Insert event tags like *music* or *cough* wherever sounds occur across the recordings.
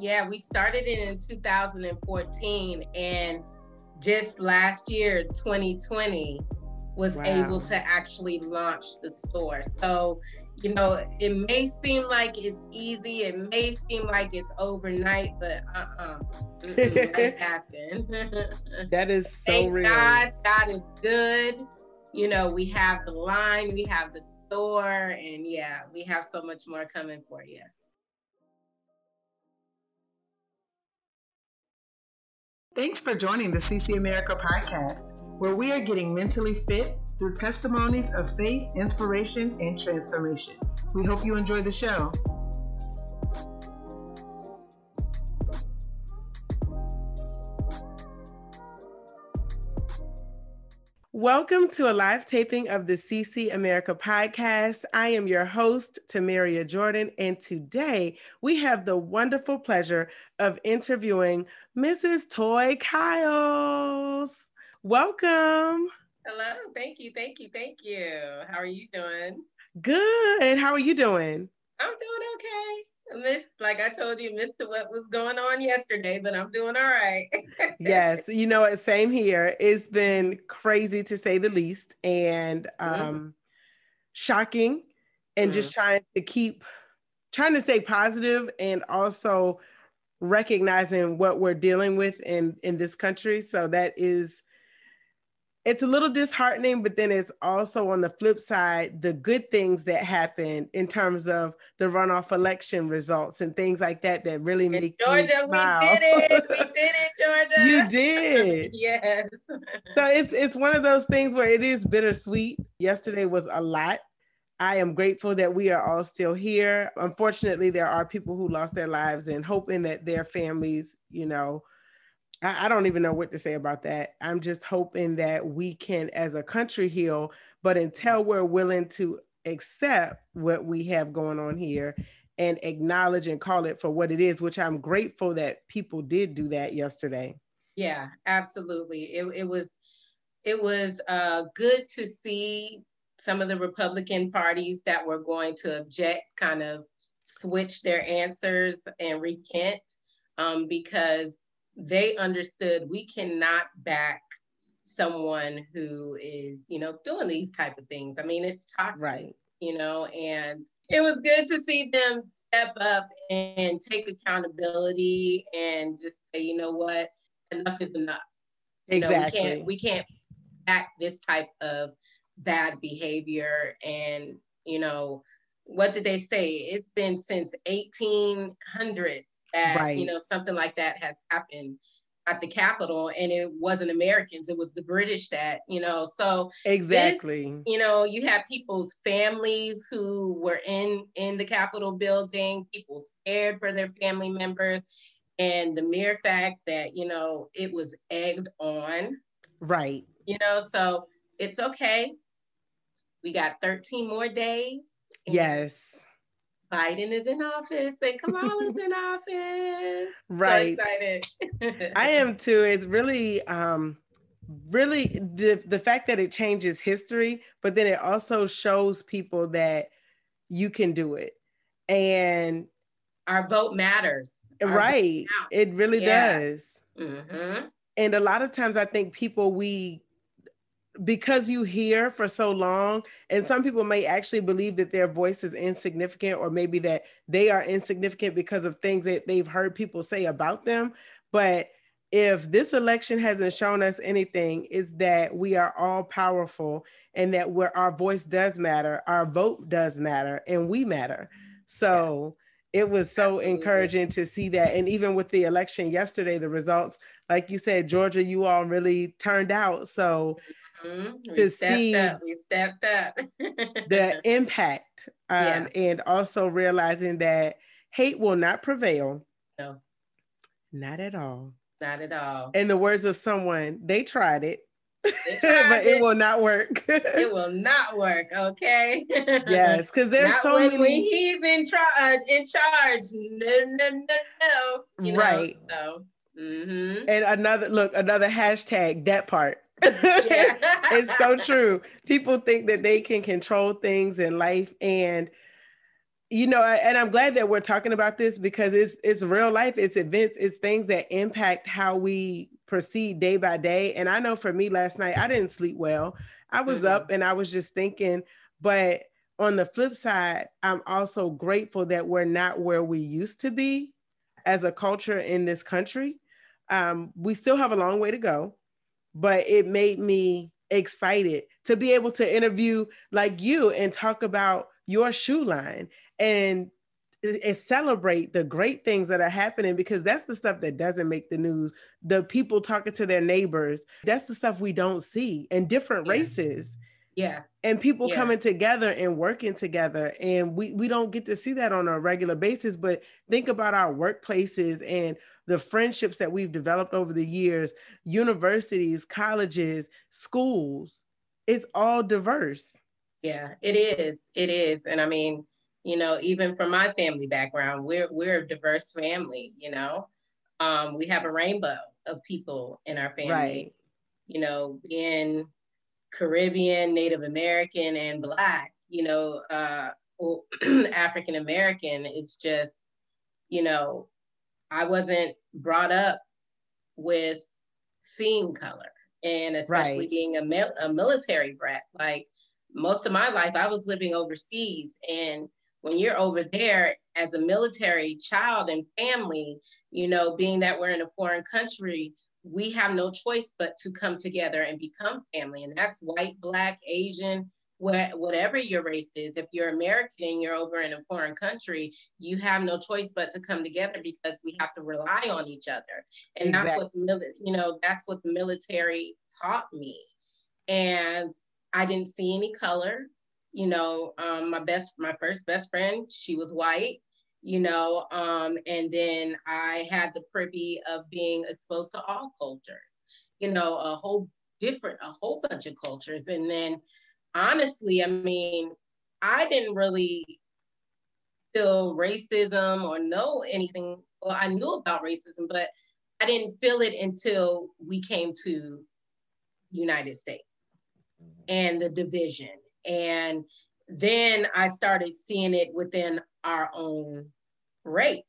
Yeah, we started it in 2014 and just last year, 2020, was wow. able to actually launch the store. So, you know, it may seem like it's easy, it may seem like it's overnight, but uh-uh. *laughs* that happened. *laughs* that is so Thank real. God, God is good. You know, we have the line, we have the store, and yeah, we have so much more coming for you. Thanks for joining the CC America podcast, where we are getting mentally fit through testimonies of faith, inspiration, and transformation. We hope you enjoy the show. Welcome to a live taping of the CC America podcast. I am your host, Tamaria Jordan, and today we have the wonderful pleasure of interviewing Mrs. Toy Kyles. Welcome. Hello. Thank you. Thank you. Thank you. How are you doing? Good. How are you doing? I'm doing okay missed, like I told you, missed what was going on yesterday, but I'm doing all right. *laughs* yes, you know what? Same here. It's been crazy to say the least, and mm-hmm. um, mm-hmm. shocking, and mm-hmm. just trying to keep trying to stay positive and also recognizing what we're dealing with in in this country. So that is it's a little disheartening, but then it's also on the flip side, the good things that happen in terms of the runoff election results and things like that that really in make Georgia. we did it. We *laughs* did it, Georgia. you *laughs* did. yes. so it's it's one of those things where it is bittersweet. Yesterday was a lot. I am grateful that we are all still here. Unfortunately, there are people who lost their lives and hoping that their families, you know, I, I don't even know what to say about that. I'm just hoping that we can, as a country, heal. But until we're willing to accept what we have going on here and acknowledge and call it for what it is, which I'm grateful that people did do that yesterday. Yeah, absolutely. It, it was it was uh, good to see some of the Republican parties that were going to object kind of switch their answers and recant um, because they understood we cannot back someone who is, you know, doing these type of things. I mean, it's toxic, right. you know, and it was good to see them step up and take accountability and just say, you know what, enough is enough. Exactly. You know, we can't we can't back this type of bad behavior and you know what did they say it's been since 1800s that right. you know something like that has happened at the Capitol, and it wasn't Americans; it was the British that you know. So exactly, this, you know, you have people's families who were in in the Capitol building, people scared for their family members, and the mere fact that you know it was egged on, right? You know, so it's okay. We got 13 more days. Yes Biden is in office and Kamala's in office. *laughs* Right. So excited. *laughs* I am too. It's really um really the the fact that it changes history, but then it also shows people that you can do it. And our vote matters. Our right. Vote it really yeah. does. Mm-hmm. And a lot of times I think people we because you hear for so long and some people may actually believe that their voice is insignificant or maybe that they are insignificant because of things that they've heard people say about them. But if this election hasn't shown us anything is that we are all powerful and that where our voice does matter our vote does matter and we matter. So it was so Absolutely. encouraging to see that and even with the election yesterday the results like you said georgia you all really turned out. So Mm-hmm. To see up. we stepped up *laughs* the impact, um, yeah. and also realizing that hate will not prevail. No, not at all. Not at all. In the words of someone, they tried it. They *laughs* tried but it. it. will not work. it *laughs* will not work. Okay. yes, because there's not so when, many. When he's in, tra- uh, in charge, no, no, no, no. You right. Know? So. Mm-hmm. And another look, another hashtag that part. *laughs* it's so true. People think that they can control things in life. And you know, and I'm glad that we're talking about this because it's it's real life, it's events, it's things that impact how we proceed day by day. And I know for me last night, I didn't sleep well. I was mm-hmm. up and I was just thinking, but on the flip side, I'm also grateful that we're not where we used to be as a culture in this country. Um, we still have a long way to go, but it made me excited to be able to interview like you and talk about your shoe line and and celebrate the great things that are happening because that's the stuff that doesn't make the news. The people talking to their neighbors, that's the stuff we don't see in different yeah. races. Yeah. And people yeah. coming together and working together. And we, we don't get to see that on a regular basis. But think about our workplaces and the friendships that we've developed over the years, universities, colleges, schools. It's all diverse. Yeah, it is. It is. And I mean, you know, even from my family background, we're we're a diverse family, you know. Um, we have a rainbow of people in our family. Right. You know, being Caribbean, Native American, and Black, you know, uh, *clears throat* African American, it's just, you know, I wasn't brought up with seeing color and especially right. being a, mil- a military brat. Like most of my life, I was living overseas and when you're over there as a military child and family, you know, being that we're in a foreign country, we have no choice but to come together and become family. And that's white, black, Asian, whatever your race is. If you're American, you're over in a foreign country, you have no choice but to come together because we have to rely on each other. And exactly. that's what, you know, that's what the military taught me. And I didn't see any color you know, um, my best, my first best friend, she was white, you know, um, and then I had the privy of being exposed to all cultures, you know, a whole different, a whole bunch of cultures. And then honestly, I mean, I didn't really feel racism or know anything. Well, I knew about racism, but I didn't feel it until we came to United States and the division and then I started seeing it within our own race.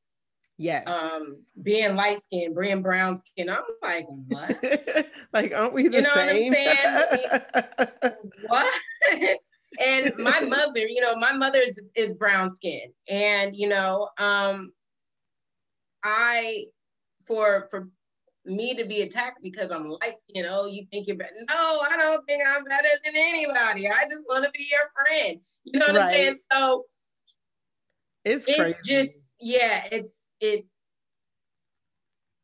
Yes. Um, being light skinned, being brown skin, I'm like, what? *laughs* like, aren't we the you know same? What, I'm saying? *laughs* what? and my mother, you know, my mother is, is brown skin. And, you know, um, I for for me to be attacked because I'm light skinned. Oh, you think you're better? No, I don't think I'm better than anybody. I just want to be your friend. You know what right. I'm saying? So it's it's crazy. just yeah, it's it's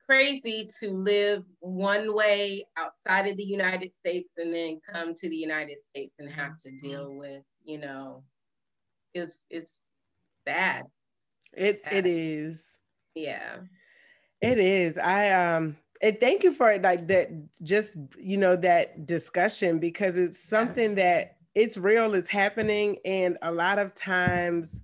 crazy to live one way outside of the United States and then come to the United States and have to deal with, you know, it's it's bad. It it is. Yeah. It is. I um and thank you for it like that just you know that discussion because it's something that it's real it's happening and a lot of times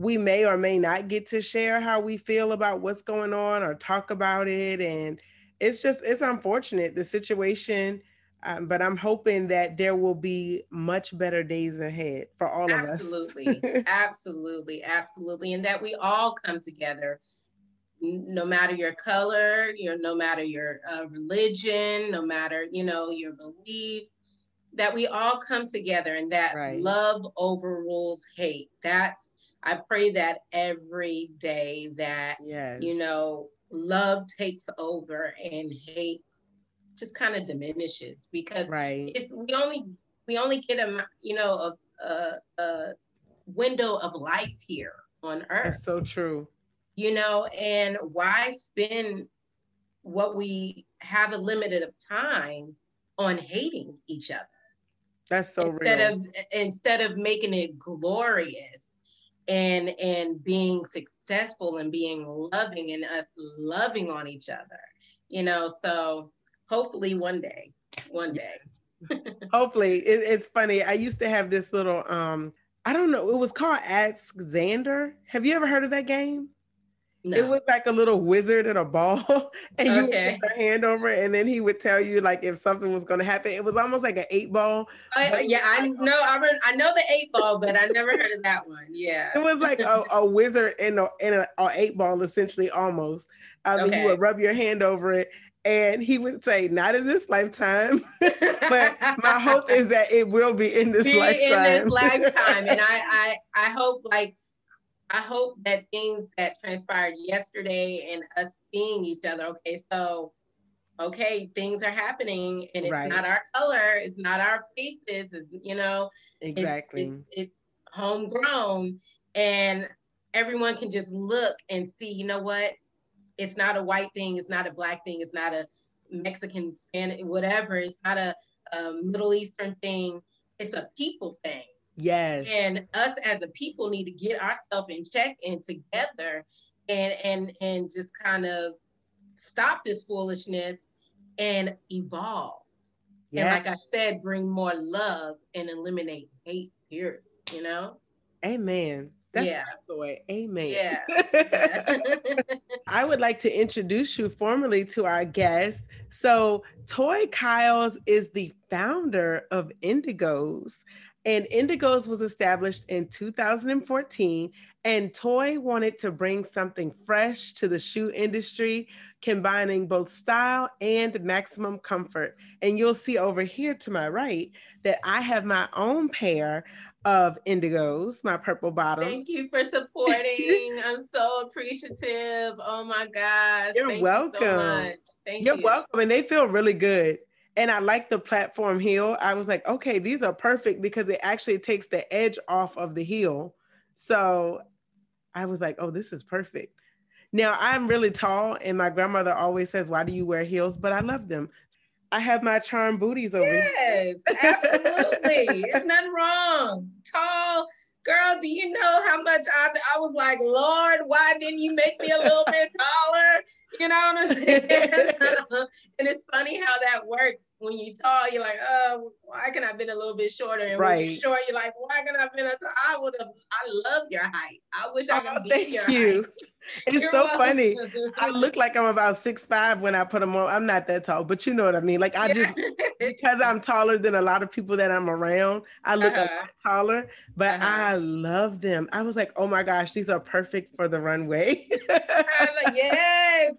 we may or may not get to share how we feel about what's going on or talk about it and it's just it's unfortunate the situation um, but i'm hoping that there will be much better days ahead for all absolutely, of us absolutely *laughs* absolutely absolutely and that we all come together no matter your color, your no matter your uh, religion, no matter you know your beliefs, that we all come together and that right. love overrules hate. That's I pray that every day that yes. you know love takes over and hate just kind of diminishes because right. it's we only we only get a you know a, a, a window of life here on earth. That's so true you know, and why spend what we have a limited of time on hating each other? That's so instead real. of instead of making it glorious and and being successful and being loving and us loving on each other, you know. So hopefully one day, one day. hopefully, it, it's funny. I used to have this little um, I don't know, it was called Ask Xander. Have you ever heard of that game? No. It was like a little wizard in a ball, *laughs* and you okay. put your hand over it, and then he would tell you like if something was going to happen. It was almost like an eight ball. Uh, yeah, I know. I, re- I know the eight ball, but I never heard of that one. Yeah, it was like a, a wizard in a in a, a, eight ball, essentially almost. Um, okay. You would rub your hand over it, and he would say, "Not in this lifetime, *laughs* but my hope is that it will be in this be lifetime." In this lifetime, and *laughs* I, I, I hope like I hope that things that transpired yesterday and us seeing each other. Okay, so okay, things are happening, and it's right. not our color, it's not our faces, you know, exactly. It's, it's, it's homegrown, and everyone can just look and see. You know what? it's not a white thing, it's not a black thing, it's not a Mexican, Spanish, whatever. It's not a, a Middle Eastern thing. It's a people thing. Yes. And us as a people need to get ourselves in check and together and and and just kind of stop this foolishness and evolve. Yeah. And like I said, bring more love and eliminate hate, period. You know? Amen. That's yeah. the way. Amen. Yeah. *laughs* I would like to introduce you formally to our guest. So, Toy Kyles is the founder of Indigos. And Indigos was established in 2014. And Toy wanted to bring something fresh to the shoe industry, combining both style and maximum comfort. And you'll see over here to my right that I have my own pair of indigos, my purple bottom. Thank you for supporting. I'm so appreciative. Oh my gosh. You're Thank welcome. You so You're you. welcome. And they feel really good. And I like the platform heel. I was like, okay, these are perfect because it actually takes the edge off of the heel. So I was like, oh, this is perfect. Now I'm really tall, and my grandmother always says, Why do you wear heels? But I love them. I have my charm booties over yes, Yes, absolutely. There's nothing wrong. Tall girl, do you know how much I, I was like, Lord, why didn't you make me a little bit taller? You know what I'm saying? *laughs* and it's funny how that works. When you tall, you're like, oh, why can I have been a little bit shorter? And right. when you're short, you're like, why can I have been a t- I would have, I love your height. I wish I could oh, be your you. height. *laughs* It's You're so welcome. funny. I *laughs* look like I'm about six five when I put them on. I'm not that tall, but you know what I mean. Like I just because I'm taller than a lot of people that I'm around, I look uh-huh. a lot taller. But uh-huh. I love them. I was like, oh my gosh, these are perfect for the runway. *laughs* yes,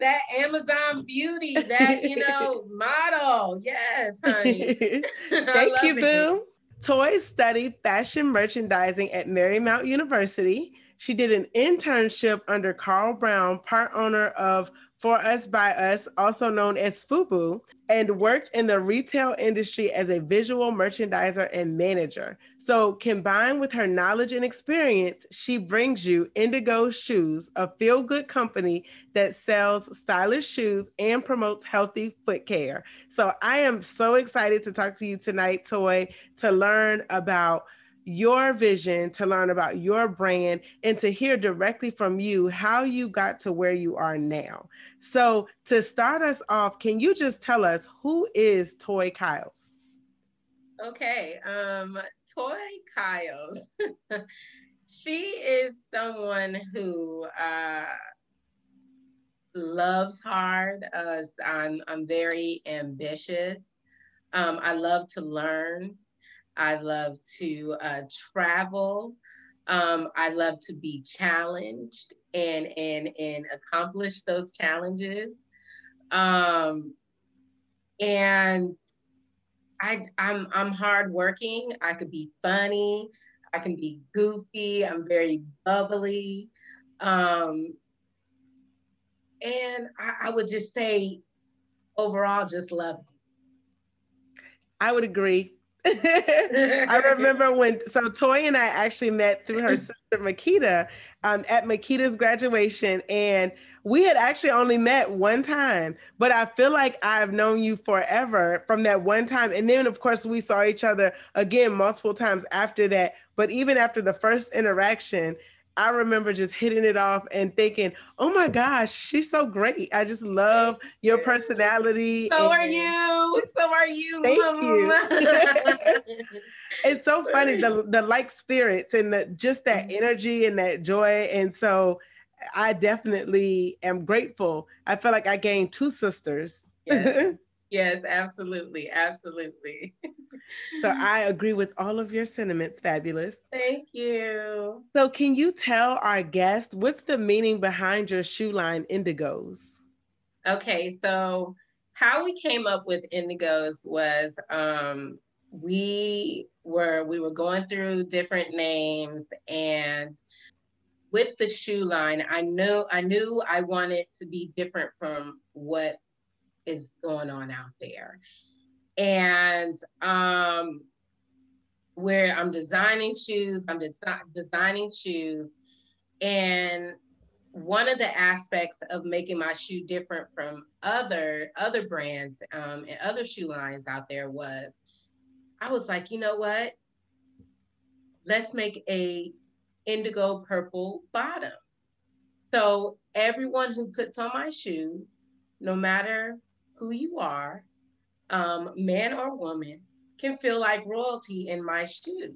that Amazon beauty, that you *laughs* know model. Yes, honey. *laughs* *laughs* Thank you, Boo. Toys study fashion merchandising at Marymount University. She did an internship under Carl Brown, part owner of For Us By Us, also known as FUBU, and worked in the retail industry as a visual merchandiser and manager. So, combined with her knowledge and experience, she brings you Indigo Shoes, a feel good company that sells stylish shoes and promotes healthy foot care. So, I am so excited to talk to you tonight, Toy, to learn about your vision, to learn about your brand, and to hear directly from you how you got to where you are now. So, to start us off, can you just tell us who is Toy Kyles? Okay, um, Toy Kyles. *laughs* she is someone who uh, loves hard. Uh, I'm, I'm very ambitious. Um, I love to learn. I love to uh, travel. Um, I love to be challenged and and and accomplish those challenges. Um, and I I'm I'm hardworking. I could be funny. I can be goofy. I'm very bubbly. Um, and I, I would just say overall, just love. I would agree. *laughs* I *laughs* remember when so Toy and I actually met through her *laughs* sister Makita um, at Makita's graduation, and we had actually only met one time, but I feel like I've known you forever from that one time. And then, of course, we saw each other again multiple times after that. But even after the first interaction, I remember just hitting it off and thinking, oh my gosh, she's so great. I just love your personality. So and... are you. So are you. Thank you. *laughs* it's so funny, the, the like spirits and the, just that mm-hmm. energy and that joy. And so I definitely am grateful. I feel like I gained two sisters. Yes, *laughs* yes absolutely. Absolutely. so *laughs* I agree with all of your sentiments, fabulous. Thank you. So, can you tell our guest what's the meaning behind your shoe line Indigos? Okay, so how we came up with Indigos was um, we were we were going through different names and with the shoe line, I know I knew I wanted to be different from what is going on out there. And um where I'm designing shoes, I'm desi- designing shoes and one of the aspects of making my shoe different from other other brands um, and other shoe lines out there was I was like, you know what? Let's make a indigo purple bottom. So everyone who puts on my shoes, no matter who you are, um, man or woman, can feel like royalty in my shoes.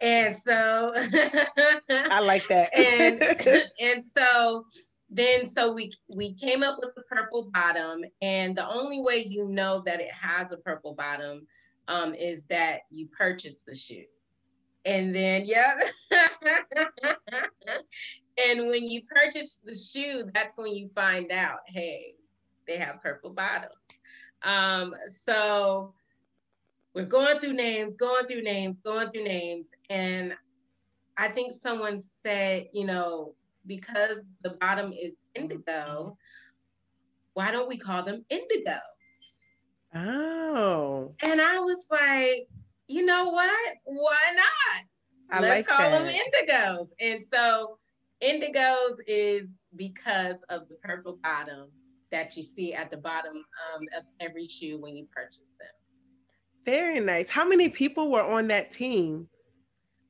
And so I like that. *laughs* and and so then so we we came up with the purple bottom and the only way you know that it has a purple bottom um, is that you purchase the shoe and then yeah *laughs* and when you purchase the shoe that's when you find out hey they have purple bottoms um, so we're going through names going through names going through names and i think someone said you know because the bottom is indigo why don't we call them indigos oh and i was like you know what? Why not? I Let's like call that. them indigos. And so indigos is because of the purple bottom that you see at the bottom um, of every shoe when you purchase them. Very nice. How many people were on that team?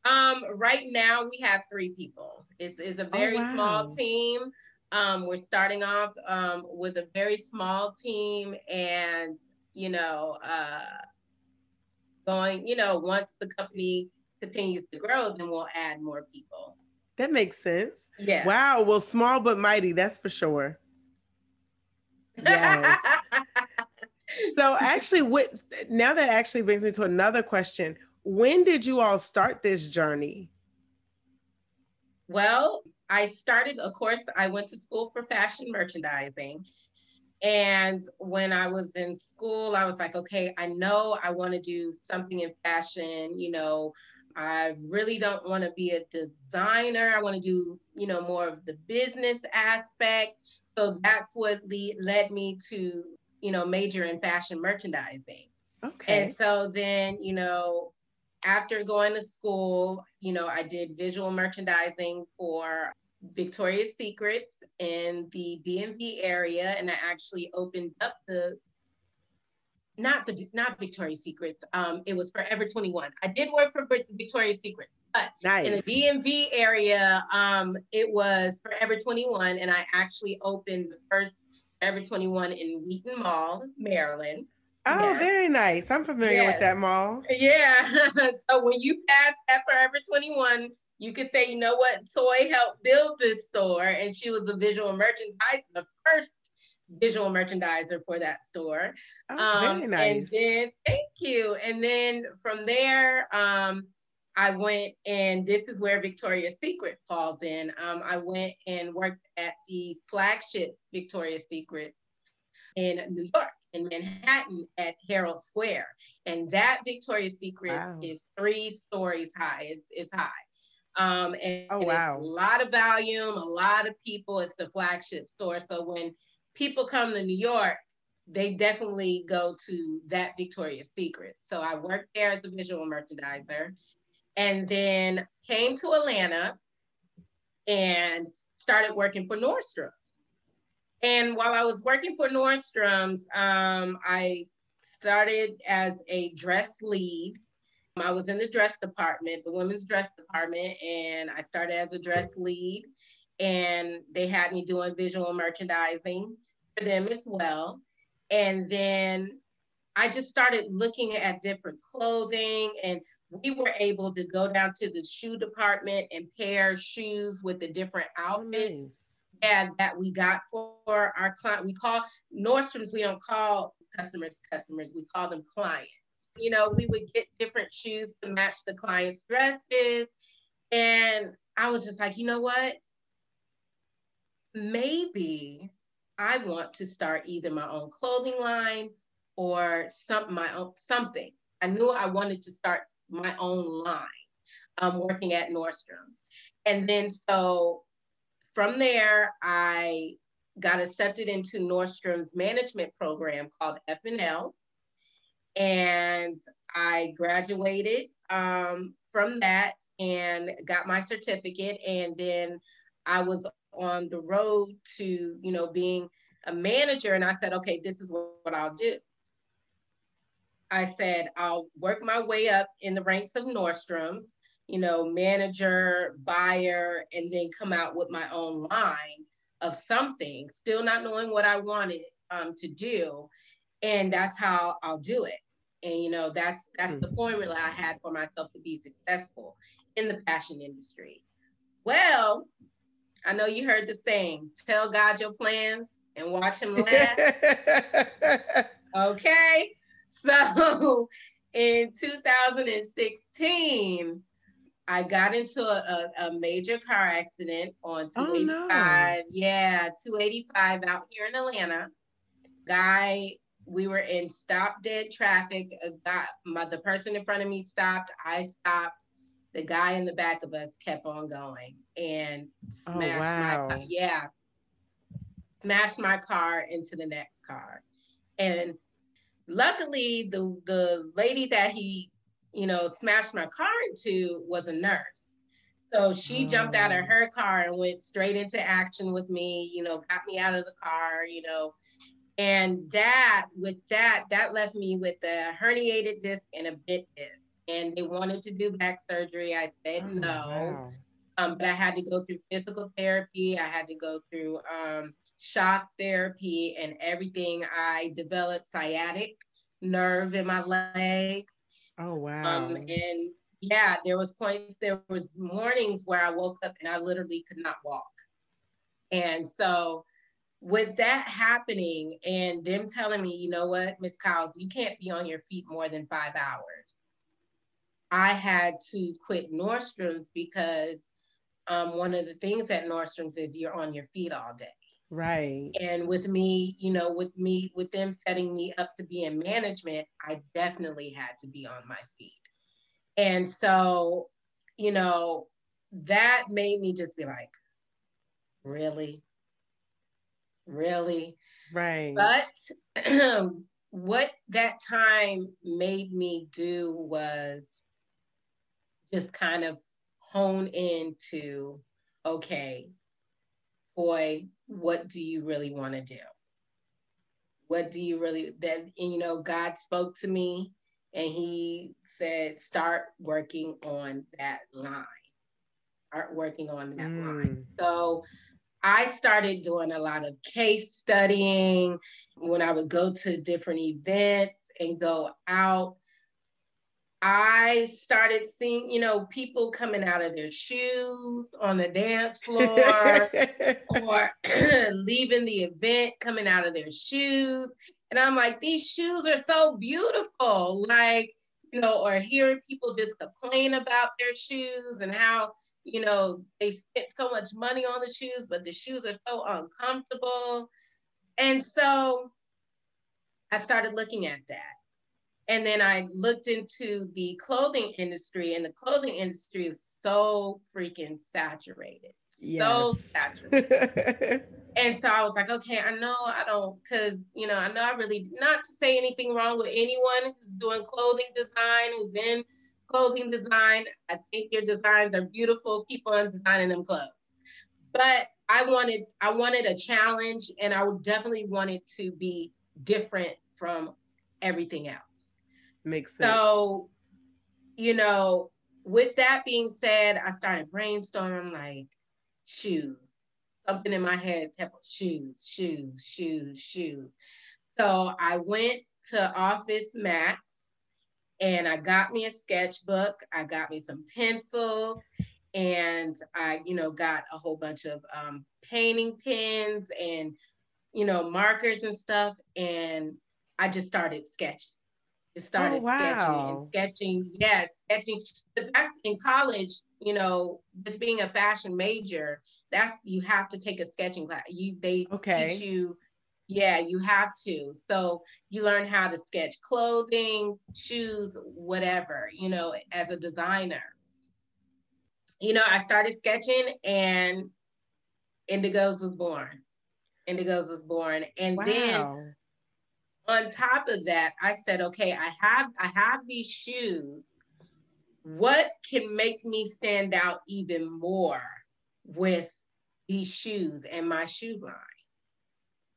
Um, right now we have three people. It's, it's a oh, very oh, wow. small team. Um, we're starting off um, with a very small team and, you know, uh, going, you know, once the company continues to grow, then we'll add more people. That makes sense. Yeah. Wow. Well, small but mighty, that's for sure. Yes. *laughs* so actually what now that actually brings me to another question. When did you all start this journey? Well, I started, of course, I went to school for fashion merchandising. And when I was in school, I was like, okay, I know I want to do something in fashion. You know, I really don't want to be a designer. I want to do, you know, more of the business aspect. So that's what le- led me to, you know, major in fashion merchandising. Okay. And so then, you know, after going to school, you know, I did visual merchandising for Victoria's Secrets in the DMV area, and I actually opened up the not the not Victoria's Secrets. Um, it was Forever 21. I did work for Victoria's Secrets, but nice. in the DMV area, um, it was Forever 21, and I actually opened the first Forever 21 in Wheaton Mall, Maryland. Oh, yes. very nice. I'm familiar yes. with that mall. Yeah. *laughs* so when you pass that Forever 21, you could say, you know what, Toy helped build this store, and she was the visual merchandiser, the first visual merchandiser for that store. Oh, um, very nice. And then, thank you. And then from there, um, I went, and this is where Victoria's Secret falls in. Um, I went and worked at the flagship Victoria's Secret in New York in Manhattan at Herald Square. And that Victoria's Secret wow. is three stories high. It's, it's high. Um, and, oh, wow. a lot of volume, a lot of people. It's the flagship store. So when people come to New York, they definitely go to that Victoria's Secret. So I worked there as a visual merchandiser and then came to Atlanta and started working for Nordstrom's. And while I was working for Nordstrom's, um, I started as a dress lead I was in the dress department, the women's dress department, and I started as a dress lead. And they had me doing visual merchandising for them as well. And then I just started looking at different clothing and we were able to go down to the shoe department and pair shoes with the different outfits. Nice. Yeah, that we got for our client. We call Nordstrom's, we don't call customers customers, we call them clients. You know, we would get different shoes to match the client's dresses. And I was just like, you know what? Maybe I want to start either my own clothing line or some my own something. I knew I wanted to start my own line um, working at Nordstrom's. And then so from there, I got accepted into Nordstrom's management program called FNL. And I graduated um, from that and got my certificate. And then I was on the road to, you know, being a manager. And I said, okay, this is what, what I'll do. I said, I'll work my way up in the ranks of Nordstrom's, you know, manager, buyer, and then come out with my own line of something, still not knowing what I wanted um, to do. And that's how I'll do it. And you know, that's that's the hmm. formula I had for myself to be successful in the fashion industry. Well, I know you heard the saying, tell God your plans and watch him laugh. okay. So *laughs* in 2016, I got into a, a, a major car accident on 285. Oh, no. Yeah, 285 out here in Atlanta. Guy, we were in stop dead traffic. Uh, got my, the person in front of me stopped. I stopped. The guy in the back of us kept on going and oh, smashed oh, wow. my yeah, smashed my car into the next car. And luckily the the lady that he you know smashed my car into was a nurse so she oh. jumped out of oh. her car and went straight into action with me you know got me out of the car you know and that with that that left me with a herniated disc and a bit disc and they wanted to do back surgery i said oh, no wow. um, but i had to go through physical therapy i had to go through um, shock therapy and everything. I developed sciatic nerve in my legs. Oh wow. Um, and yeah, there was points, there was mornings where I woke up and I literally could not walk. And so with that happening and them telling me, you know what, Miss Kyles, you can't be on your feet more than five hours. I had to quit Nordstrom's because um, one of the things at Nordstrom's is you're on your feet all day. Right. And with me, you know, with me, with them setting me up to be in management, I definitely had to be on my feet. And so, you know, that made me just be like, really? Really? Right. But *clears throat* what that time made me do was just kind of hone into okay, boy, what do you really want to do? What do you really that you know, God spoke to me and he said, start working on that line. Start working on that mm. line. So I started doing a lot of case studying when I would go to different events and go out I started seeing, you know, people coming out of their shoes on the dance *laughs* floor *laughs* or *clears throat* leaving the event coming out of their shoes. And I'm like, these shoes are so beautiful. Like, you know, or hearing people just complain about their shoes and how, you know, they spent so much money on the shoes, but the shoes are so uncomfortable. And so I started looking at that. And then I looked into the clothing industry, and the clothing industry is so freaking saturated. Yes. So saturated. *laughs* and so I was like, okay, I know I don't, because, you know, I know I really, not to say anything wrong with anyone who's doing clothing design, who's in clothing design. I think your designs are beautiful. Keep on designing them clothes. But I wanted, I wanted a challenge, and I definitely wanted to be different from everything else. Makes sense. So, you know, with that being said, I started brainstorming like shoes. Something in my head kept shoes, shoes, shoes, shoes. So I went to Office Max and I got me a sketchbook. I got me some pencils, and I, you know, got a whole bunch of um, painting pens and, you know, markers and stuff. And I just started sketching. Just started oh, wow. sketching and sketching. Yes, yeah, sketching. Because that's in college, you know, just being a fashion major, that's you have to take a sketching class. You they okay. teach you yeah, you have to. So you learn how to sketch clothing, shoes, whatever, you know, as a designer. You know, I started sketching and Indigos was born. Indigos was born. And wow. then on top of that, I said, okay, I have I have these shoes. What can make me stand out even more with these shoes and my shoe line?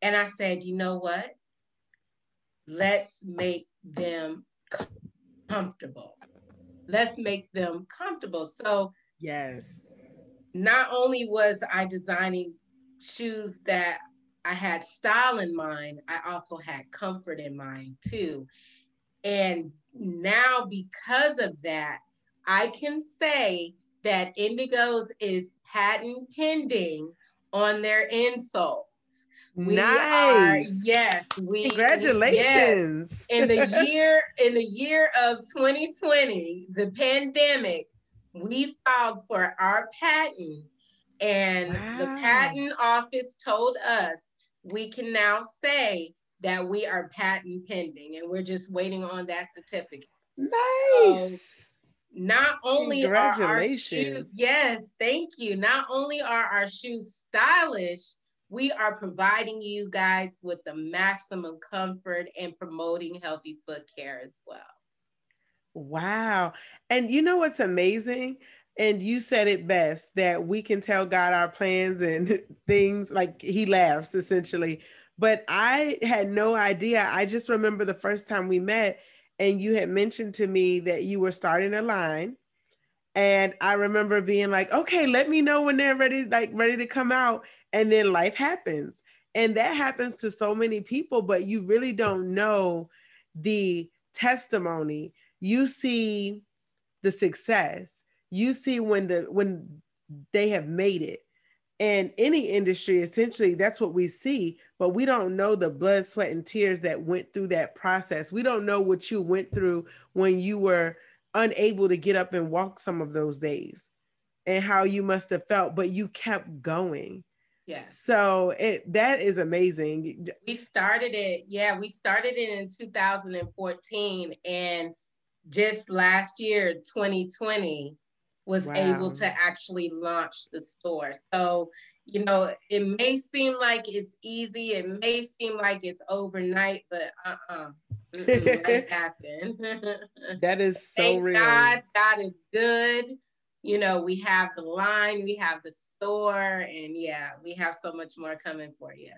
And I said, you know what? Let's make them comfortable. Let's make them comfortable. So, yes. Not only was I designing shoes that I had style in mind, I also had comfort in mind too. And now, because of that, I can say that Indigos is patent pending on their insole. We nice. Are, yes, we congratulations. Yes. In the *laughs* year in the year of 2020, the pandemic, we filed for our patent, and wow. the patent office told us we can now say that we are patent pending, and we're just waiting on that certificate. Nice. So, not only are our shoes, yes, thank you. Not only are our shoes stylish we are providing you guys with the maximum comfort and promoting healthy foot care as well. Wow. And you know what's amazing? And you said it best that we can tell God our plans and *laughs* things like he laughs essentially. But I had no idea. I just remember the first time we met and you had mentioned to me that you were starting a line and I remember being like, okay, let me know when they're ready, like ready to come out. And then life happens. And that happens to so many people, but you really don't know the testimony. You see the success. You see when the when they have made it. And any industry, essentially, that's what we see, but we don't know the blood, sweat, and tears that went through that process. We don't know what you went through when you were unable to get up and walk some of those days and how you must have felt, but you kept going. Yes. So it that is amazing. We started it, yeah, we started it in 2014 and just last year 2020 was wow. able to actually launch the store. So, you know, it may seem like it's easy, it may seem like it's overnight, but uh-uh life *laughs* happened. *laughs* that is so Thank real. God, God is good. You know, we have the line, we have the store, and yeah, we have so much more coming for you.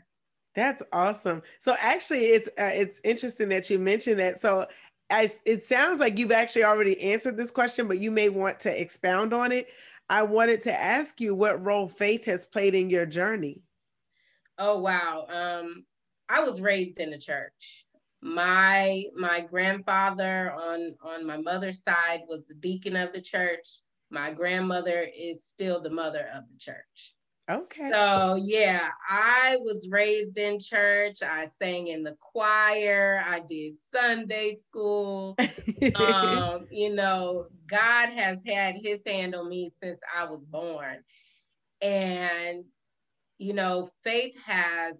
That's awesome. So actually, it's uh, it's interesting that you mentioned that. So as it sounds like you've actually already answered this question, but you may want to expound on it. I wanted to ask you what role faith has played in your journey. Oh wow. Um, I was raised in the church my my grandfather on on my mother's side was the deacon of the church my grandmother is still the mother of the church okay. So yeah i was raised in church. I sang in the choir. I did sunday school. Um *laughs* you know god has had his hand on me since i was born. And you know faith has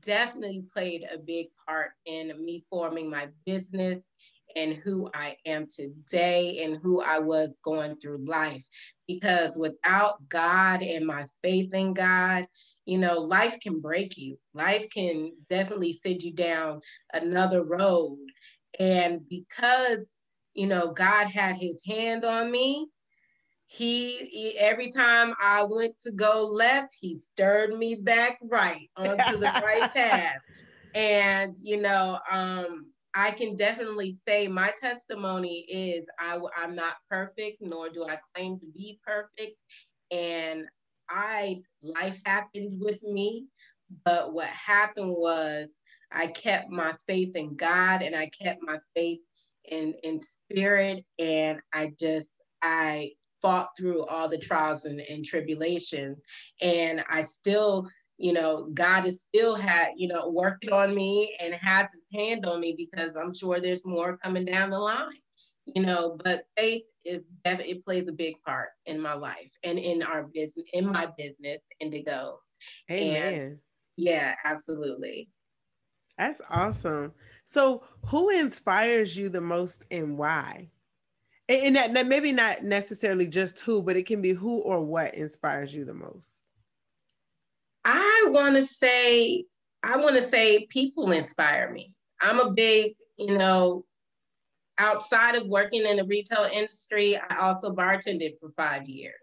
definitely played a big part in me forming my business and who I am today and who I was going through life. Because without God and my faith in God, you know, life can break you. Life can definitely send you down another road. And because, you know, God had his hand on me, he, he, every time I went to go left, he stirred me back right onto the right *laughs* path. And you know, um, I can definitely say my testimony is I, I'm not perfect, nor do I claim to be perfect. And I life happened with me, but what happened was I kept my faith in God and I kept my faith in in spirit, and I just I fought through all the trials and, and tribulations, and I still you know, God is still had, you know, working on me and has his hand on me because I'm sure there's more coming down the line, you know, but faith is definitely it plays a big part in my life and in our business, in my business, Indigos. Amen. And yeah, absolutely. That's awesome. So who inspires you the most and why? And that, that maybe not necessarily just who, but it can be who or what inspires you the most. I want to say, I want to say people inspire me. I'm a big, you know, outside of working in the retail industry, I also bartended for five years.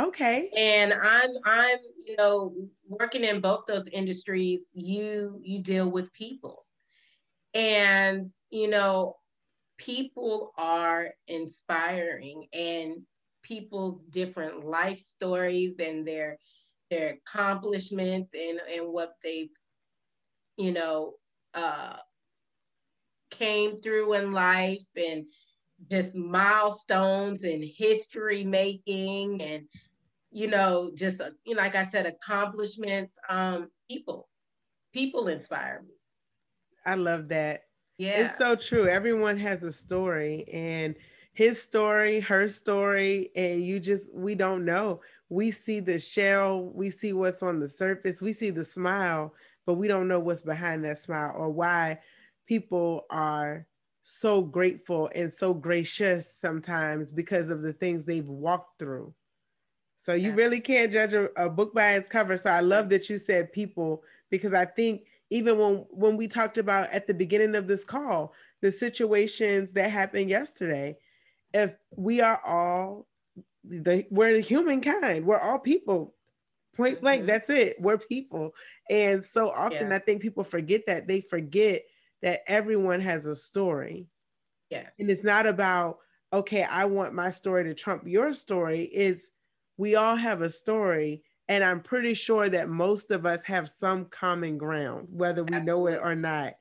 Okay. And I'm I'm, you know, working in both those industries, you you deal with people. And, you know, people are inspiring and people's different life stories and their their accomplishments and, and what they've, you know, uh, came through in life and just milestones and history making and, you know, just, uh, you know, like I said, accomplishments, um, people, people inspire me. I love that. Yeah. It's so true. Everyone has a story and his story, her story, and you just, we don't know we see the shell, we see what's on the surface, we see the smile, but we don't know what's behind that smile or why people are so grateful and so gracious sometimes because of the things they've walked through. So you yeah. really can't judge a, a, book by its cover. So I love that you said people because I think even when when we talked about at the beginning of this call the situations that happened yesterday, if we are all the we're the humankind. We're all people. Point blank. Mm-hmm. That's it. We're people. And so often yeah. I think people forget that. They forget that everyone has a story. Yes. And it's not about, okay, I want my story to trump your story. It's we all have a story. And I'm pretty sure that most of us have some common ground, whether we Absolutely. know it or not.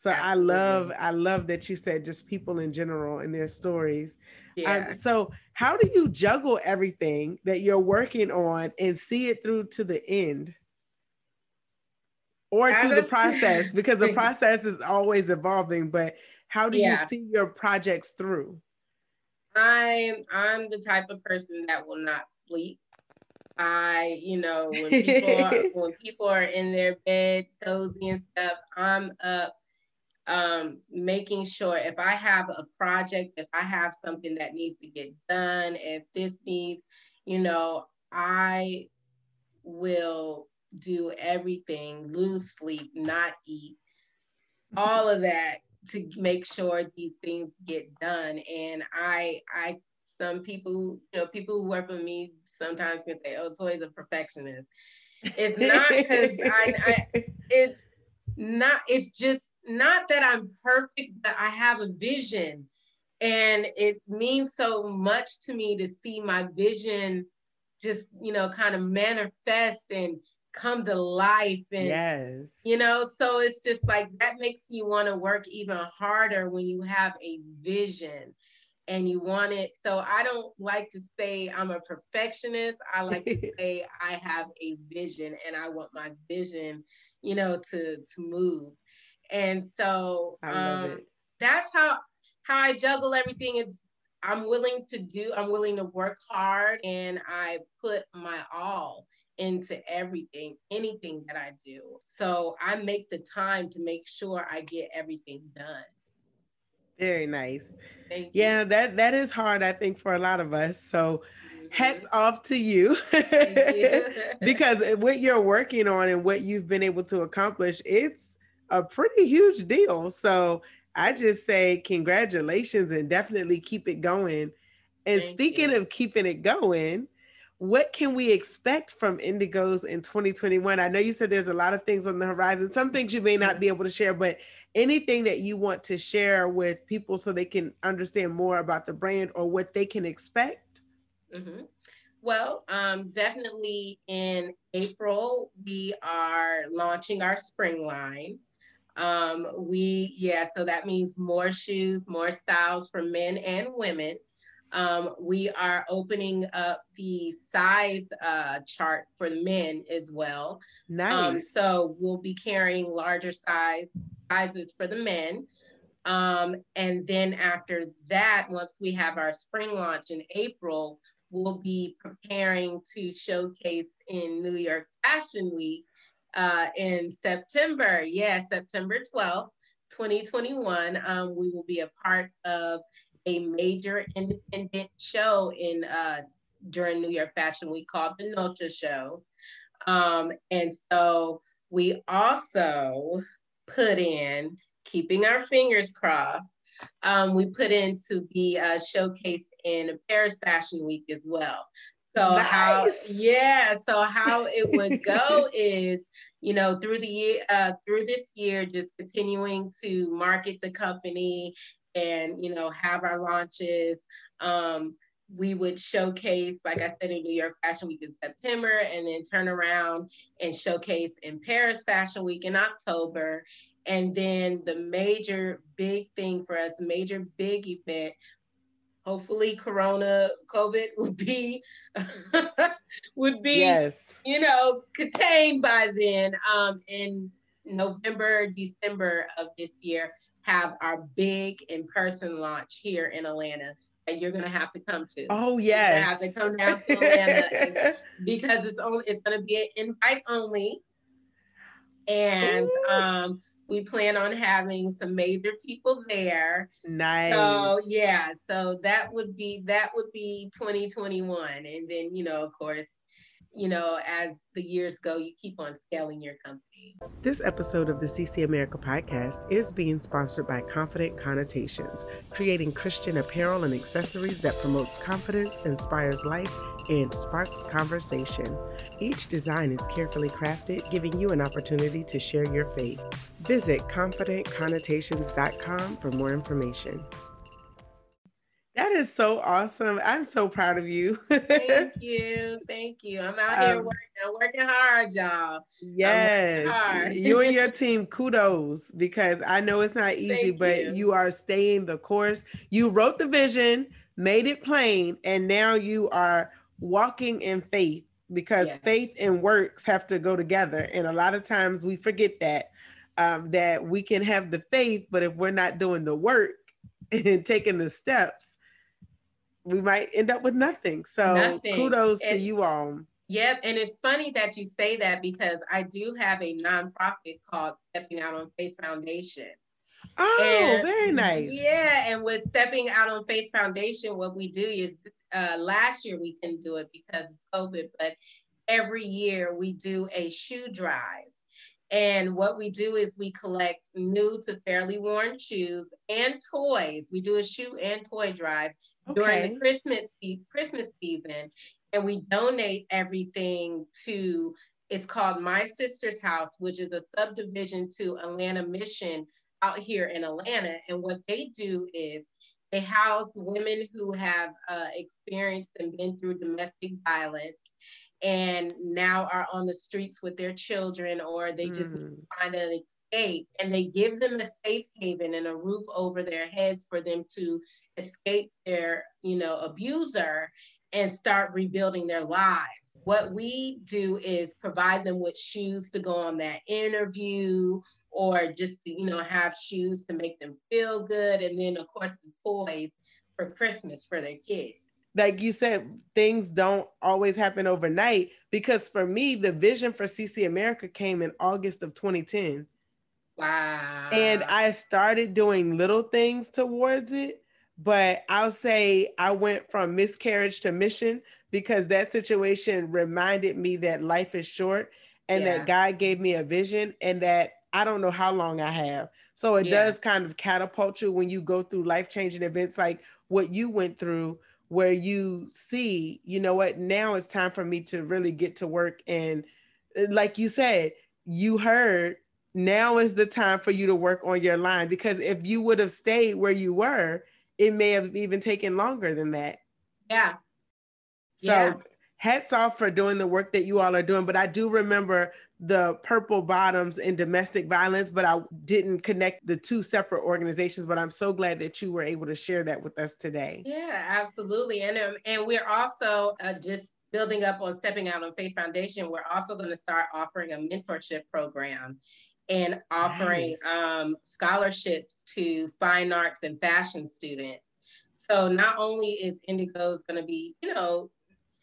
So Absolutely. I love, I love that you said just people in general and their stories. Yeah. Um, so how do you juggle everything that you're working on and see it through to the end? Or through the process, because the *laughs* process is always evolving, but how do yeah. you see your projects through? I'm I'm the type of person that will not sleep. I, you know, when people are, *laughs* when people are in their bed cozy and stuff, I'm up um, making sure if I have a project, if I have something that needs to get done, if this needs, you know, I will do everything, lose sleep, not eat, all of that to make sure these things get done. And I, I, some people, you know, people who work with me sometimes can say, "Oh, Toy's a perfectionist." It's not because I, I, *laughs* it's not. It's just not that I'm perfect, but I have a vision. And it means so much to me to see my vision just, you know, kind of manifest and come to life. And, yes. you know, so it's just like that makes you want to work even harder when you have a vision and you want it. So I don't like to say I'm a perfectionist. I like to *laughs* say I have a vision and I want my vision, you know, to to move. And so um, that's how how I juggle everything is I'm willing to do, I'm willing to work hard and I put my all into everything, anything that I do. So I make the time to make sure I get everything done. Very nice. Thank you. yeah, that that is hard, I think, for a lot of us. So mm-hmm. hats off to you, you. *laughs* *laughs* because what you're working on and what you've been able to accomplish, it's a pretty huge deal. So I just say congratulations and definitely keep it going. And Thank speaking you. of keeping it going, what can we expect from Indigoz in 2021? I know you said there's a lot of things on the horizon, some things you may not be able to share, but anything that you want to share with people so they can understand more about the brand or what they can expect? Mm-hmm. Well, um, definitely in April, we are launching our spring line. Um, we, yeah, so that means more shoes, more styles for men and women. Um, we are opening up the size uh, chart for men as well. Um, nice. Um, so we'll be carrying larger size sizes for the men. Um, and then after that, once we have our spring launch in April, we'll be preparing to showcase in New York Fashion Week uh, in September. Yeah, September 12th, 2021. Um, we will be a part of a major independent show in uh, during New York Fashion Week called the Notre Show. Um, and so we also put in, keeping our fingers crossed, um, we put in to be uh, showcased in Paris Fashion Week as well. So nice. how yeah, so how it would go *laughs* is, you know, through the year uh, through this year, just continuing to market the company and you know have our launches. Um, we would showcase, like I said, in New York Fashion Week in September, and then turn around and showcase in Paris Fashion Week in October. And then the major big thing for us, major big event, hopefully Corona COVID would be *laughs* would be yes. you know contained by then. Um, in November, December of this year, have our big in-person launch here in Atlanta that you're gonna have to come to. Oh yes, have to come down to Atlanta *laughs* because it's only it's gonna be an invite only, and um, we plan on having some major people there. Nice. So yeah, so that would be that would be 2021, and then you know of course you know, as the years go, you keep on scaling your company. This episode of the CC America podcast is being sponsored by Confident Connotations, creating Christian apparel and accessories that promotes confidence, inspires life, and sparks conversation. Each design is carefully crafted, giving you an opportunity to share your faith. Visit confidentconnotations.com for more information. That is so awesome. I'm so proud of you. thank *laughs* you. Thank you. I'm out here um, working. I'm working hard, y'all. Yes. Hard. you and your *laughs* team, kudos, because I know it's not easy, thank but you. you are staying the course. You wrote the vision, made it plain, and now you are walking in faith because yes. faith and works have to go together. And a lot of times we forget that. Um, that we can have the faith, but if we're not doing the work *laughs* and taking the steps, we might end up with nothing. So nothing. kudos and, to you all. Yep. And it's funny that you say that because I do have a nonprofit called Stepping Out on Faith Foundation. Oh, and, very nice. Yeah. And with Stepping Out on Faith Foundation, what we do is uh, last year we couldn't do it because of COVID, but every year we do a shoe drive. And what we do is we collect new to fairly worn shoes and toys. We do a shoe and toy drive okay. during the Christmas Christmas season, and we donate everything to. It's called My Sister's House, which is a subdivision to Atlanta Mission out here in Atlanta. And what they do is they house women who have uh, experienced and been through domestic violence and now are on the streets with their children or they just mm. find an escape and they give them a safe haven and a roof over their heads for them to escape their you know abuser and start rebuilding their lives what we do is provide them with shoes to go on that interview or just to you know have shoes to make them feel good and then of course the toys for christmas for their kids like you said, things don't always happen overnight because for me, the vision for CC America came in August of 2010. Wow. And I started doing little things towards it, but I'll say I went from miscarriage to mission because that situation reminded me that life is short and yeah. that God gave me a vision and that I don't know how long I have. So it yeah. does kind of catapult you when you go through life changing events like what you went through where you see, you know what, now it's time for me to really get to work. And uh, like you said, you heard now is the time for you to work on your line because if you would have stayed where you were, it may have even taken longer than that. Yeah. So yeah. hats off for doing the work that you all are doing. But I do remember the purple bottoms in domestic violence, but I didn't connect the two separate organizations. But I'm so glad that you were able to share that with us today. Yeah, absolutely. And um, and we're also uh, just building up on stepping out on Faith Foundation. We're also going to start offering a mentorship program and offering nice. um, scholarships to fine arts and fashion students. So not only is Indigo's going to be, you know,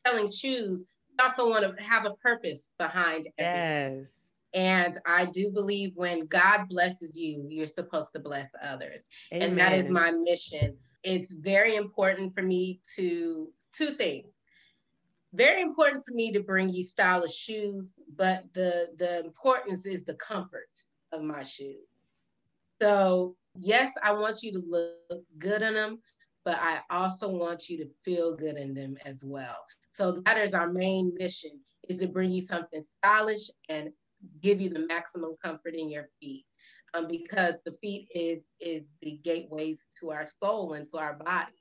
selling shoes, also want to have a purpose behind everything. Yes. And I do believe when God blesses you, you're supposed to bless others. Amen. And that is my mission. It's very important for me to, two things. Very important for me to bring you stylish shoes, but the, the importance is the comfort of my shoes. So, yes, I want you to look good in them, but I also want you to feel good in them as well. So that is our main mission is to bring you something stylish and give you the maximum comfort in your feet. Um, because the feet is is the gateways to our soul and to our body.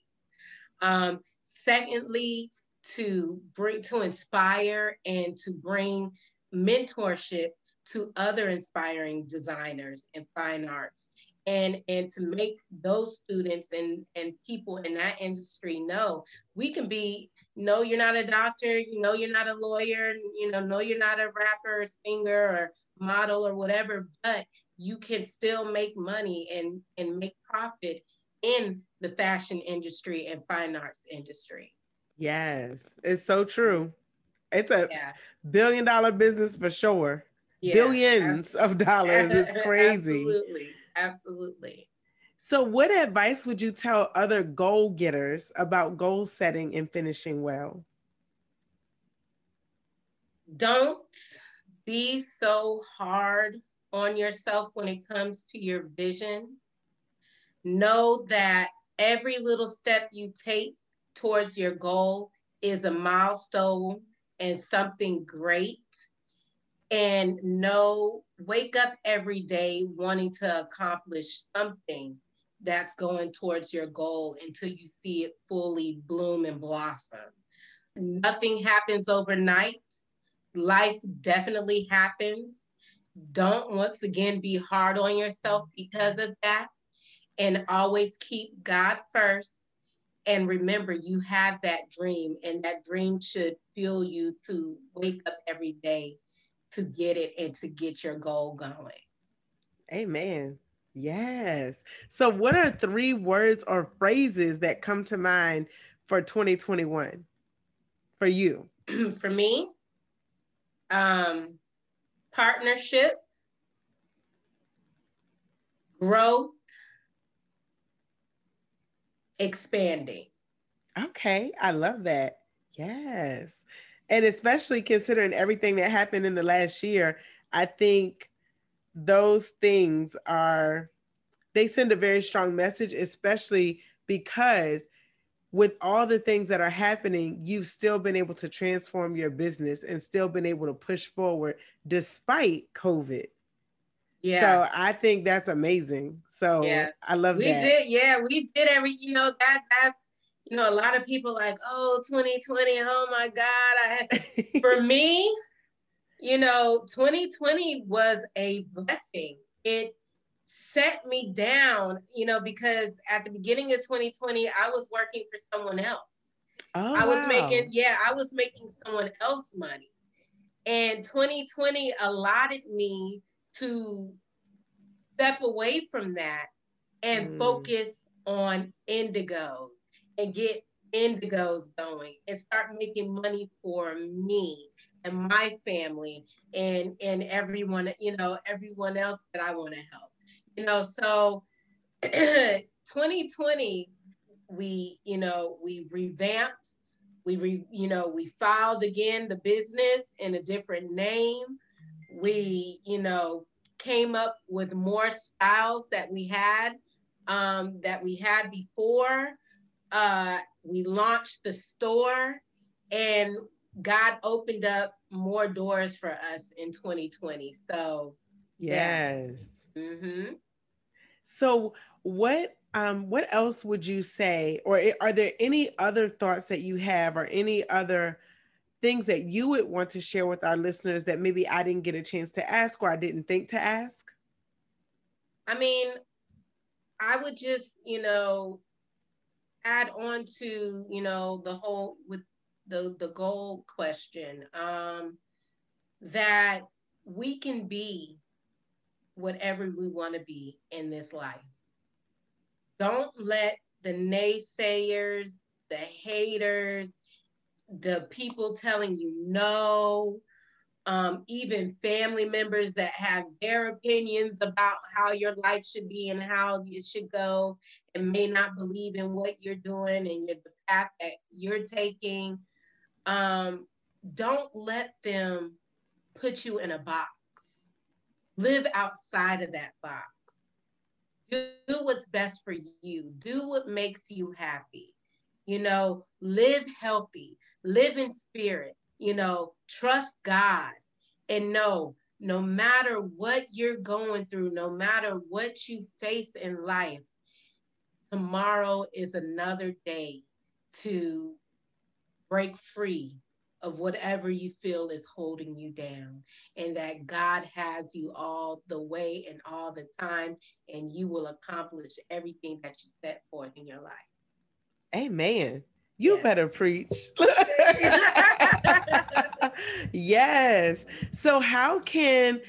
Um, secondly, to bring to inspire and to bring mentorship to other inspiring designers and fine arts and and to make those students and and people in that industry know we can be no you're not a doctor you know you're not a lawyer you know no you're not a rapper or singer or model or whatever but you can still make money and and make profit in the fashion industry and fine arts industry yes it's so true it's a yeah. billion dollar business for sure yeah, billions absolutely. of dollars it's *laughs* crazy absolutely Absolutely. So, what advice would you tell other goal getters about goal setting and finishing well? Don't be so hard on yourself when it comes to your vision. Know that every little step you take towards your goal is a milestone and something great and know wake up every day wanting to accomplish something that's going towards your goal until you see it fully bloom and blossom. Nothing happens overnight. Life definitely happens. Don't once again be hard on yourself because of that. And always keep God first. And remember, you have that dream, and that dream should fuel you to wake up every day to get it and to get your goal going. Amen. Yes. So, what are three words or phrases that come to mind for 2021 for you? *clears throat* for me, um, partnership, growth, expanding. Okay, I love that. Yes and especially considering everything that happened in the last year, I think those things are they send a very strong message, especially because with all the things that are happening, you've still been able to transform your business and still been able to push forward despite COVID. Yeah. So I think that's amazing. So yeah. I love we that. We did, yeah, we did every, you know, that that's you know, a lot of people like, oh, 2020, oh my God, I had. *laughs* For me, you know, 2020 was a blessing. It set me down, you know, because at the beginning of 2020, I was working for someone else. Oh, I was wow. making, yeah, I was making someone else money. And 2020 allotted me to step away from that and mm. focus on indigoz and get indigoz going and start making money for me and my family and and everyone you know everyone else that i want to help you know so *clears throat* 2020 we you know we revamped we re, you know we filed again the business in a different name. We you know came up with more styles that we had um, that we had before. Uh, we launched the store and God opened up more doors for us in 2020. So, yes. Yeah. Mm-hmm. So, what um, what else would you say, or are there any other thoughts that you have, or any other things that you would want to share with our listeners that maybe I didn't get a chance to ask or I didn't think to ask? I mean, I would just, you know, add on to, you know, the whole with the the goal question um that we can be whatever we want to be in this life. Don't let the naysayers, the haters, the people telling you no, um, even family members that have their opinions about how your life should be and how it should go and may not believe in what you're doing and the path that you're taking. Um, don't let them put you in a box. Live outside of that box. Do what's best for you. Do what makes you happy. You know, live healthy, live in spirit, you know, trust God and know no matter what you're going through, no matter what you face in life, tomorrow is another day to break free of whatever you feel is holding you down, and that God has you all the way and all the time, and you will accomplish everything that you set forth in your life. Amen. You better preach. *laughs* *laughs* yes. So, how can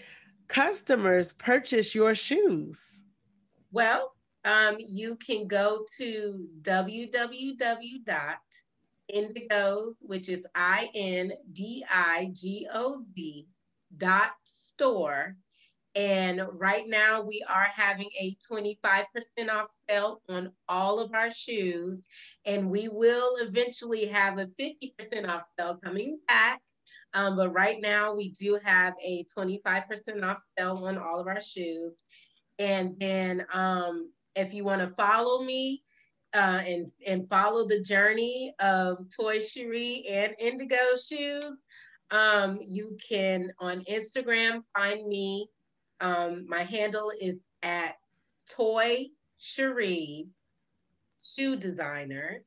customers purchase your shoes? Well, um, you can go to www.indigoz, which is I N D I G O Z dot store and right now we are having a 25% off sale on all of our shoes. And we will eventually have a 50% off sale coming back. Um, but right now we do have a 25% off sale on all of our shoes. And then um, if you want to follow me, uh, and and follow the journey of Toy Cherie and Indigo Shoes. Um, you can on Instagram find me um, my handle is at Toy Cherie Shoe Designer.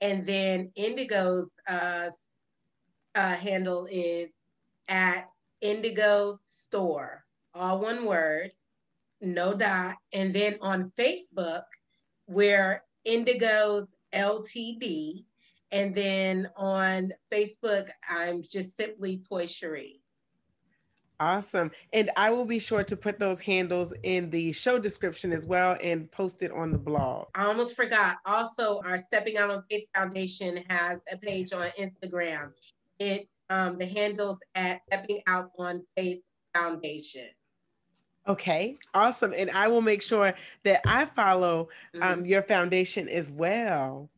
And then Indigo's uh, uh, handle is at Indigo Store, all one word, no dot. And then on Facebook, we're Indigoz LTD. And then on Facebook, I'm just simply Toy Cherie. Awesome. And I will be sure to put those handles in the show description as well and post it on the blog. I almost forgot. Also, our Stepping Out on Faith Foundation has a page on Instagram. It's um, the handles at Stepping Out on Faith Foundation. Okay, awesome. And I will make sure that I follow um, mm-hmm. your foundation as well.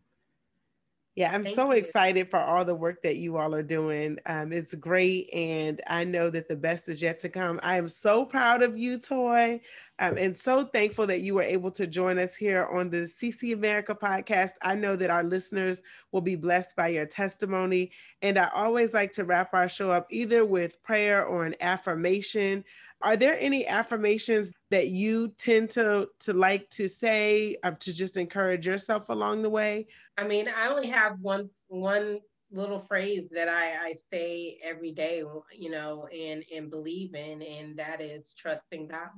Yeah, I'm Thank so you. excited for all the work that you all are doing. Um, it's great. And I know that the best is yet to come. I am so proud of you, Toy, um, and so thankful that you were able to join us here on the CC America podcast. I know that our listeners will be blessed by your testimony. And I always like to wrap our show up either with prayer or an affirmation. Are there any affirmations that you tend to to like to say uh, to just encourage yourself along the way? I mean, I only have one one little phrase that I, I say every day, you know, and and believe in, and that is trusting God.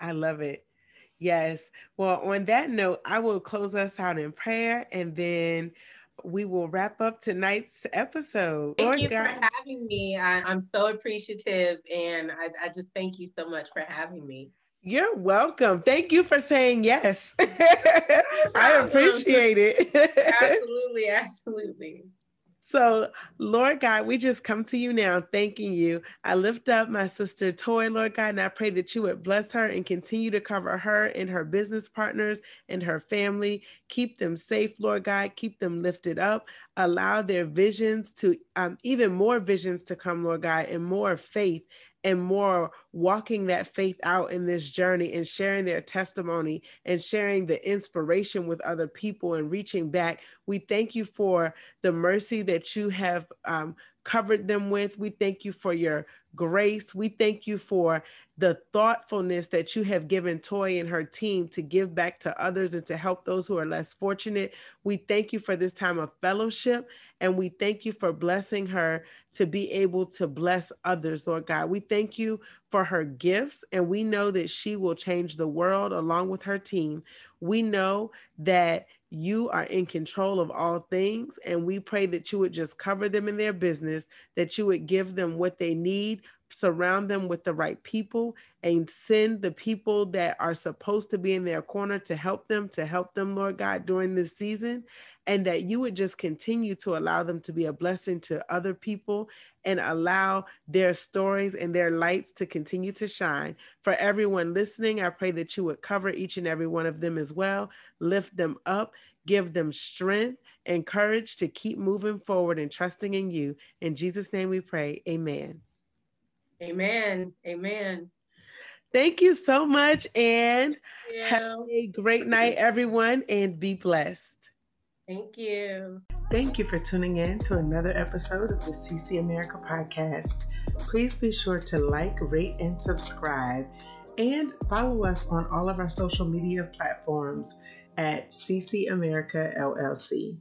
I love it. Yes. Well, on that note, I will close us out in prayer and then we will wrap up tonight's episode. Thank Lord you God. for having me. I, am so appreciative and I, I just thank you so much for having me. You're welcome. Thank you for saying yes. *laughs* I appreciate it. *laughs* absolutely, absolutely. So, Lord God, we just come to you now, thanking you. I lift up my sister Toy, Lord God, and I pray that you would bless her and continue to cover her and her business partners and her family. Keep them safe, Lord God. Keep them lifted up. Allow their visions to, um, even more visions to come, Lord God, and more faith and more walking that faith out in this journey and sharing their testimony and sharing the inspiration with other people and reaching back. We thank you for the mercy that you have um, covered them with. We thank you for your grace. We thank you for the thoughtfulness that you have given Toy and her team to give back to others and to help those who are less fortunate. We thank you for this time of fellowship and we thank you for blessing her to be able to bless others, Lord God. We thank you for her gifts and we know that she will change the world along with her team. We know that you are in control of all things. And we pray that you would just cover them in their business, that you would give them what they need surround them with the right people and send the people that are supposed to be in their corner to help them to help them lord god during this season and that you would just continue to allow them to be a blessing to other people and allow their stories and their lights to continue to shine. For everyone listening i pray that you would cover each and every one of them as well lift them up give them strength and courage to keep moving forward and trusting in you. In jesus name we pray amen Amen. Amen. Thank you so much. And have a great night, everyone, and be blessed. Thank you. Thank you for tuning in to another episode of the CC America podcast. Please be sure to like, rate, and subscribe. And follow us on all of our social media platforms at CC America LLC.